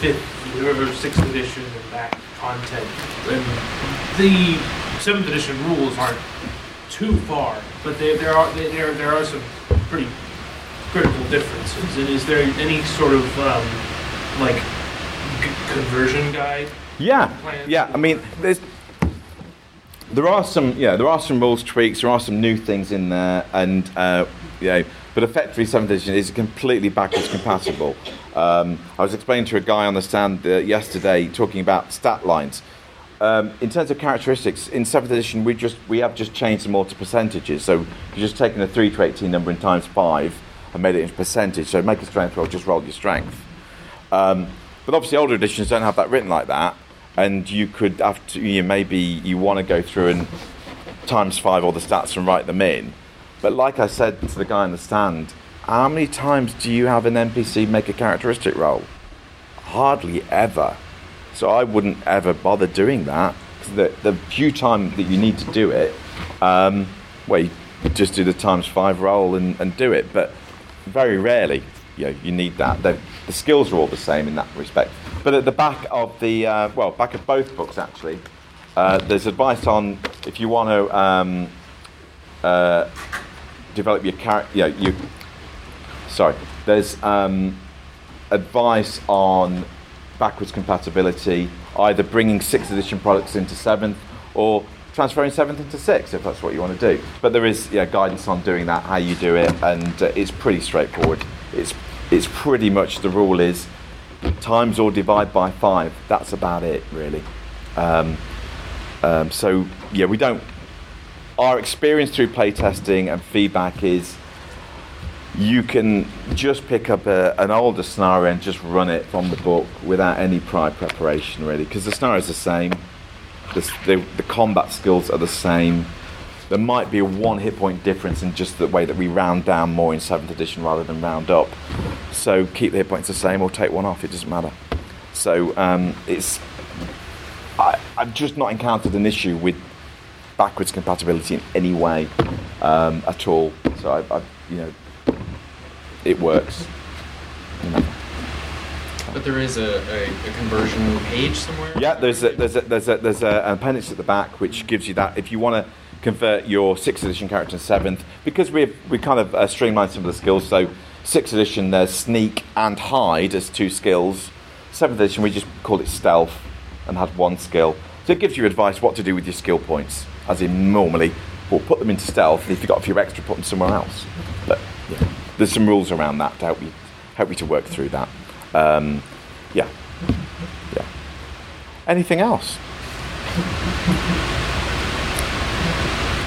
fifth or sixth edition and back content, and the seventh edition rules aren't too far, but they, there are they, there there are some pretty critical differences. And is there any sort of um, like conversion guide? Yeah, yeah. I mean, there's there are some yeah there are some rules tweaks. There are some new things in there, and uh, yeah. But effectively, seventh edition is completely backwards compatible. Um, I was explaining to a guy on the stand uh, yesterday talking about stat lines. Um, in terms of characteristics, in seventh edition, we just we have just changed them all to percentages. So you've just taken a three to eighteen number and times five and made it into percentage. So make a strength roll, just roll your strength. Um, but obviously, older editions don't have that written like that, and you could have to, you know, maybe you want to go through and times five all the stats and write them in. But like I said to the guy in the stand, how many times do you have an NPC make a characteristic roll? Hardly ever. So I wouldn't ever bother doing that. the, the few time that you need to do it, um, well, you just do the times five roll and, and do it. But very rarely, you know, you need that. The, the skills are all the same in that respect. But at the back of the, uh, well, back of both books actually, uh, there's advice on if you want to um, uh, develop your character. You. Sorry, there's um, advice on backwards compatibility, either bringing sixth edition products into seventh or transferring seventh into sixth if that's what you want to do. But there is yeah, guidance on doing that, how you do it, and uh, it's pretty straightforward. It's it's pretty much the rule is times or divide by five. That's about it, really. Um, um, so yeah, we don't. Our experience through playtesting and feedback is you can just pick up a, an older scenario and just run it from the book without any prior preparation, really, because the scenario is the same. The, the, the combat skills are the same. There might be a one hit point difference in just the way that we round down more in 7th edition rather than round up. So keep the hit points the same or take one off, it doesn't matter. So um, it's. I, I've just not encountered an issue with backwards compatibility in any way um, at all. So I, I, you know, it works. You know. But there is a, a, a conversion page somewhere. Yeah, there's a, there's a, there's a, there's a, an appendix at the back which gives you that if you want to convert your sixth edition character to seventh because we we kind of uh, streamlined some of the skills. So sixth edition there's sneak and hide as two skills. Seventh edition we just called it stealth and had one skill. So it gives you advice what to do with your skill points. As in normally, we'll put them into stealth. And if you've got a few extra, put them somewhere else. But there's some rules around that to help you help you to work through that. Um, yeah, yeah. Anything else?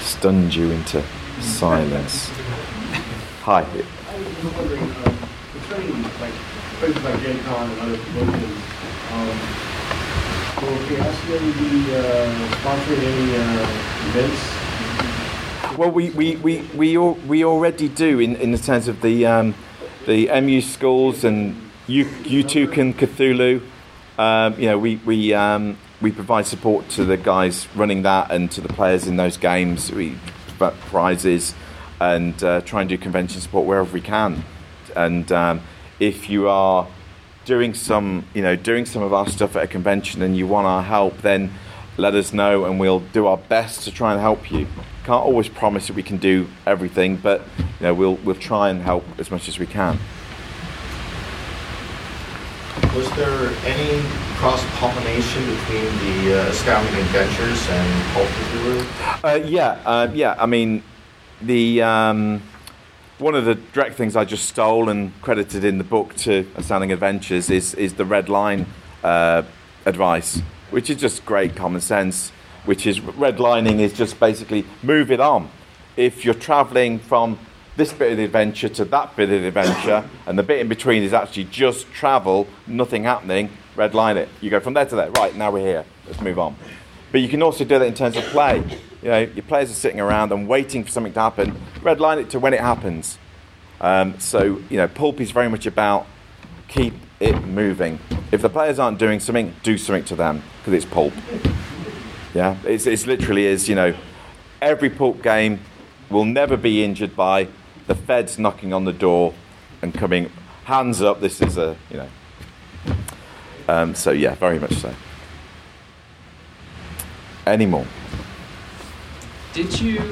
Stunned you into silence. Hi. I was wondering, um, concerning like places like Gen Con and other promotions, um, will Chaosium be uh, sponsoring any uh, events? Well, we we, we, we, al- we already do in, in the sense of the um, the MU schools and you two can Cthulhu. Um, you know, we we um, we provide support to the guys running that and to the players in those games. We provide prizes and uh, try and do convention support wherever we can. And um, if you are doing some, you know, doing some of our stuff at a convention and you want our help, then let us know and we'll do our best to try and help you. Can't always promise that we can do everything, but you know, we'll we'll try and help as much as we can. Was there any cross-pollination between the uh, Astounding Adventures and Pulp? Uh, yeah, uh, yeah. I mean, the um, one of the direct things I just stole and credited in the book to Astounding Adventures is is the red line uh, advice, which is just great common sense. Which is redlining is just basically move it on. If you're travelling from this bit of the adventure to that bit of the adventure, *coughs* and the bit in between is actually just travel, nothing happening, red line it. You go from there to there. Right, now we're here. Let's move on. But you can also do that in terms of play. You know, your players are sitting around and waiting for something to happen. Red line it to when it happens. Um, so, you know, pulp is very much about keep it moving. If the players aren't doing something, do something to them because it's pulp. Yeah, it's, it's literally is, you know, every pulp game will never be injured by the feds knocking on the door and coming, hands up, this is a, you know. Um, so, yeah, very much so. Any more? Did you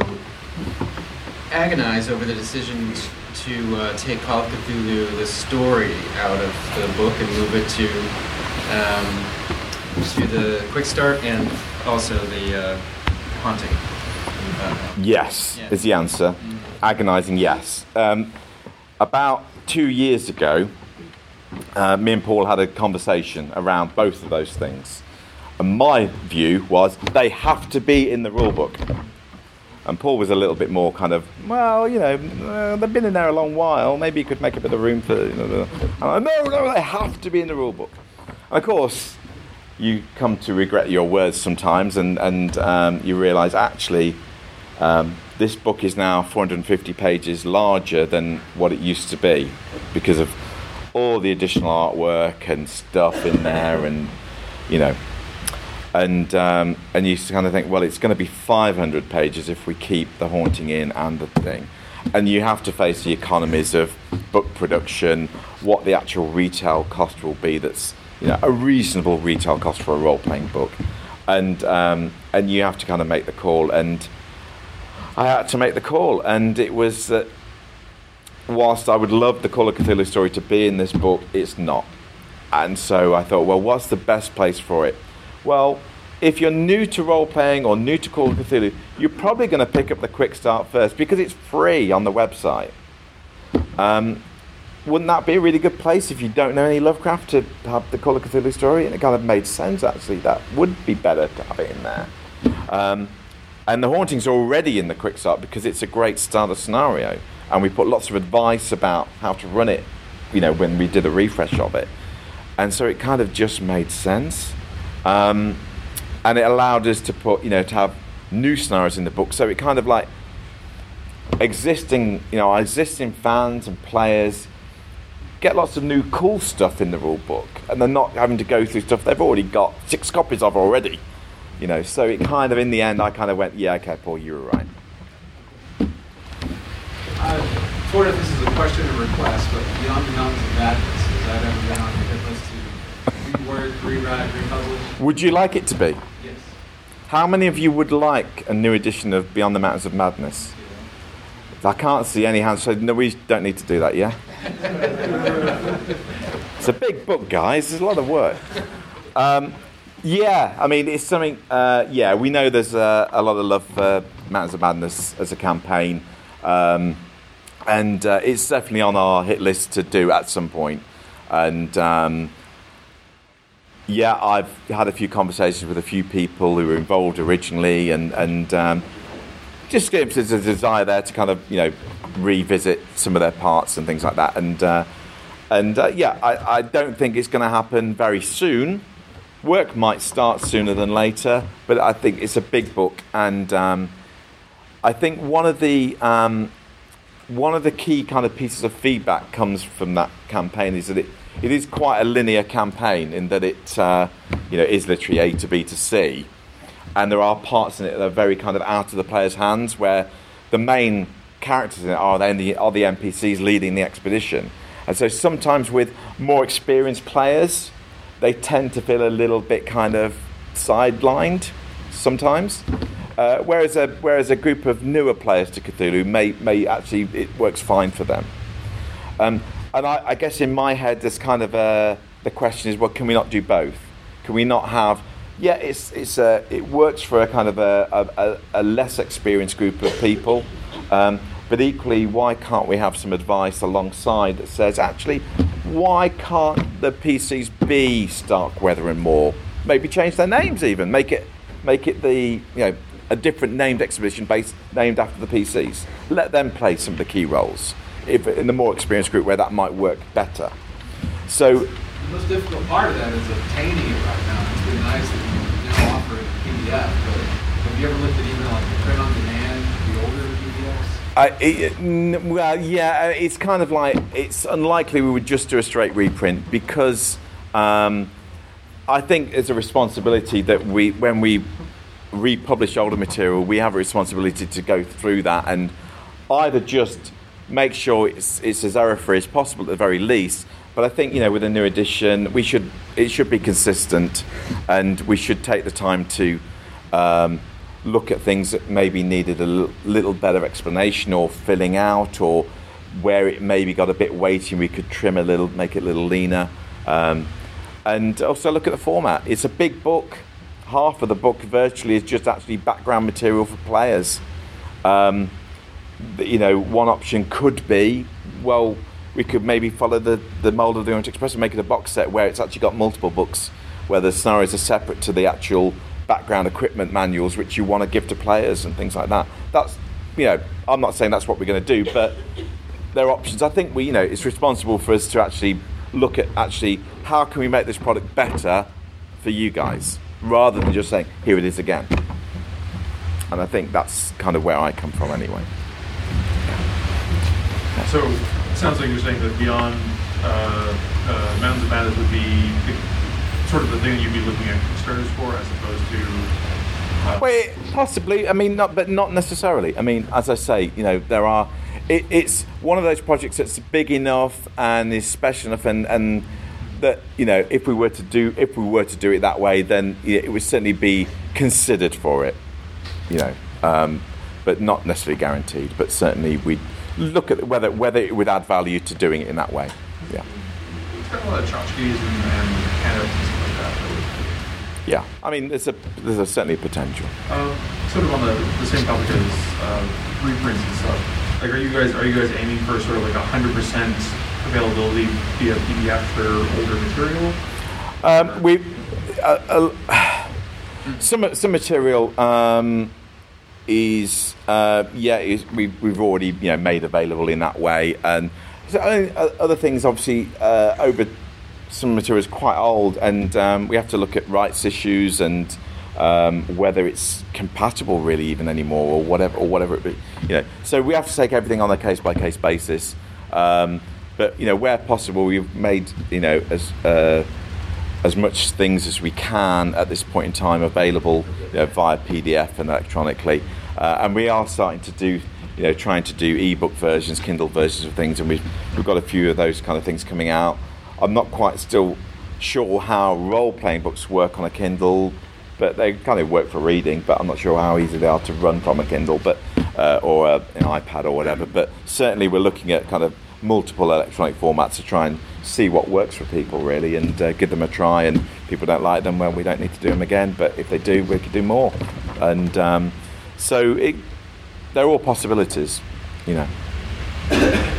agonize over the decision to uh, take Call of Cthulhu, the story, out of the book and move it to um, to the quick start and also the uh, haunting? Uh, Yes, Yeah. is the answer. Agonising, yes. Um, about two years ago, uh, me and Paul had a conversation around both of those things. And my view was they have to be in the rule book. And Paul was a little bit more kind of, well, you know, uh, they've been in there a long while. Maybe you could make a bit of room for. You know, no, no, they have to be in the rule book. And of course, you come to regret your words sometimes, and and um, you realise actually, um, this book is now 450 pages larger than what it used to be because of all the additional artwork and stuff in there, and you know. And um, and you kind of think, well, it's going to be 500 pages if we keep the haunting in and the thing, and you have to face the economies of book production, what the actual retail cost will be. That's you know a reasonable retail cost for a role-playing book, and um, and you have to kind of make the call. And I had to make the call, and it was that whilst I would love the Call of Cthulhu story to be in this book, it's not. And so I thought, well, what's the best place for it? Well, if you're new to role playing or new to Call of Cthulhu, you're probably going to pick up the Quick Start first because it's free on the website. Um, wouldn't that be a really good place if you don't know any Lovecraft to have the Call of Cthulhu story? And it kind of made sense actually. That would be better to have it in there. Um, and the hauntings already in the Quick Start because it's a great starter scenario, and we put lots of advice about how to run it. You know, when we did a refresh of it, and so it kind of just made sense. Um, and it allowed us to put, you know, to have new scenarios in the book. So it kind of like existing, you know, existing fans and players get lots of new cool stuff in the rule book, and they're not having to go through stuff they've already got six copies of already. You know, so it kind of, in the end, I kind of went, yeah, okay, Paul, you were right. Uh, sort of, this is a question and request, but Beyond the Mountains of Madness, has that ever been on your hit list to reword, rewrite, republish? Would you like it to be? Yes. How many of you would like a new edition of Beyond the Mountains of Madness? I can't see any hands, so no, we don't need to do that, yeah? *laughs* it's a big book, guys. There's a lot of work. Um, yeah, I mean, it's something. Uh, yeah, we know there's uh, a lot of love for Mountains of Madness as a campaign, um, and uh, it's definitely on our hit list to do at some point. And um, yeah, I've had a few conversations with a few people who were involved originally, and and um, just get us a desire there to kind of you know revisit some of their parts and things like that. And uh, and uh, yeah, I, I don't think it's going to happen very soon. Work might start sooner than later, but I think it's a big book, and um, I think one of the um, one of the key kind of pieces of feedback comes from that campaign is that it, it is quite a linear campaign in that it uh, you know is literally A to B to C, and there are parts in it that are very kind of out of the player's hands where the main characters in it are then the are the NPCs leading the expedition, and so sometimes with more experienced players, they tend to feel a little bit kind of sidelined sometimes. Uh, whereas a whereas a group of newer players to Cthulhu may may actually it works fine for them. Um, and I, I, guess in my head, there's kind of a the question is, well, can we not do both? Can we not have? Yeah, it's it's a, it works for a kind of a, a, a less experienced group of people, um, but equally, why can't we have some advice alongside that says actually, why can't the PCs be Starkweather and more? Maybe change their names even, make it make it the you know a different named exhibition based named after the PCs. Let them play some of the key roles. If in the more experienced group where that might work better. So The most difficult part of that is obtaining it right now. It's been nice that you now offer it in PDF, but have you ever looked at even like the print on the? It, well, yeah, uh, it's kind of like it's unlikely we would just do a straight reprint because um, I think it's a responsibility that we, when we republish older material, we have a responsibility to go through that and either just make sure it's, it's as error free as possible at the very least. But I think you know, with a new edition, we should it should be consistent, and we should take the time to um, look at things that maybe needed a little better explanation or filling out, or where it maybe got a bit weighty and we could trim a little, make it a little leaner. Um, and also look at the format. It's a big book. Half of the book virtually is just actually background material for players. Um, you know, one option could be, well, we could maybe follow the, the mold of the Orient Express and make it a box set where it's actually got multiple books, where the scenarios are separate to the actual background equipment manuals, which you want to give to players and things like that. That's, you know, I'm not saying that's what we're going to do, but there are options. I think we, you know, it's responsible for us to actually look at actually how can we make this product better for you guys, rather than just saying here it is again. And I think that's kind of where I come from anyway. So it sounds like you're saying that beyond uh, uh, Mountains of Madness would be sort of the thing you'd be looking at Kickstarters for, as opposed to. Uh, Well, possibly. I mean, not, but not necessarily. I mean, as I say, you know, there are. It, it's one of those projects that's big enough and is special enough, and, and that you know, if we were to do if we were to do it that way, then it would certainly be considered for it. You know, um, but not necessarily guaranteed. But certainly, we look at whether whether it would add value to doing it in that way. Yeah. it's got a lot of tchotchkes and and stuff like that. that would- Yeah, I mean, there's a there's a certainly potential. Uh, sort of on the, the same topic as uh, reprints and stuff. Like, are you guys are you guys aiming for sort of like hundred percent availability via PDF for older material? Um, we uh, uh, some some material um, is uh, yeah is, we, we've already you know made available in that way, and so, other things obviously uh, over some material is quite old, and um, we have to look at rights issues and um, whether it's compatible really even anymore or whatever or whatever it be. You know, so we have to take everything on a case by case basis. Um, but you know, where possible, we've made you know as uh, as much things as we can at this point in time available you know, via PDF and electronically. Uh, and we are starting to do, you know, trying to do ebook versions, Kindle versions of things, and we've, we've got a few of those kind of things coming out. I'm not quite still sure how role playing books work on a Kindle, but they kind of work for reading, but I'm not sure how easy they are to run from a Kindle but, uh, or a, an iPad or whatever. But certainly we're looking at kind of multiple electronic formats to try and see what works for people really and uh, give them a try. And people don't like them well we don't need to do them again but if they do we could do more. And um, so it, they're all possibilities you know. *coughs*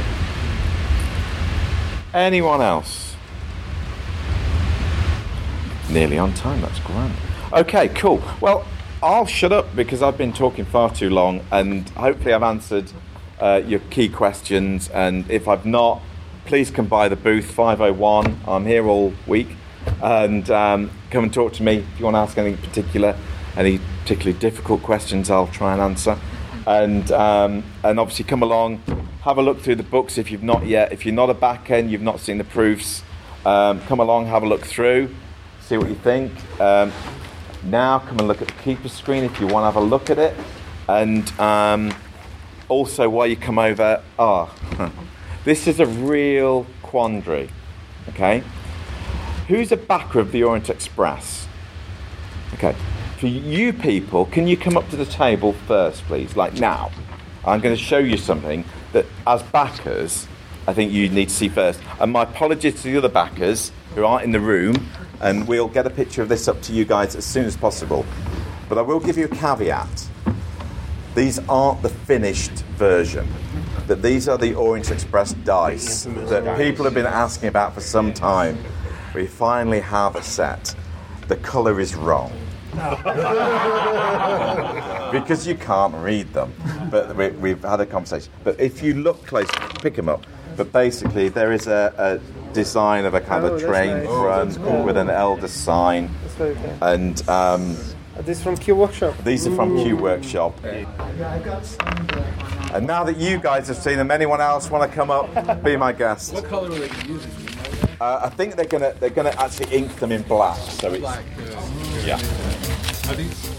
Anyone else nearly on time that's grand okay cool well I'll shut up because I've been talking far too long and hopefully I've answered uh, your key questions. And if I've not, please come by the booth 501. I'm here all week. And um, come and talk to me if you want to ask anything particular, any particularly difficult questions, I'll try and answer. And, um, and obviously, come along, have a look through the books if you've not yet. If you're not a back end, you've not seen the proofs, um, come along, have a look through, see what you think. Um, now, come and look at the keeper screen if you want to have a look at it. And um, also, while you come over, ah, this is a real quandary. Okay, who's a backer of the Orient Express? Okay, for you people, can you come up to the table first, please? Like now, I'm going to show you something that, as backers, I think you need to see first. And my apologies to the other backers who aren't in the room, and we'll get a picture of this up to you guys as soon as possible. But I will give you a caveat these aren't the finished version. That these are the Orient Express dice that people have been asking about for some time. We finally have a set. The colour is wrong. *laughs* because you can't read them. But we, we've had a conversation. But if you look close, pick them up. But basically, there is a, a design of a kind Oh, of that's train nice. front That's cool. with an elder sign. That's very cool. And um, Are these from Q Workshop? these are from Q Workshop. And now that you guys have seen them, anyone else want to come up, be my guest? What color are they using? Uh, I think they're gonna they're gonna actually ink them in black. So it's Black. Uh, yeah. Are these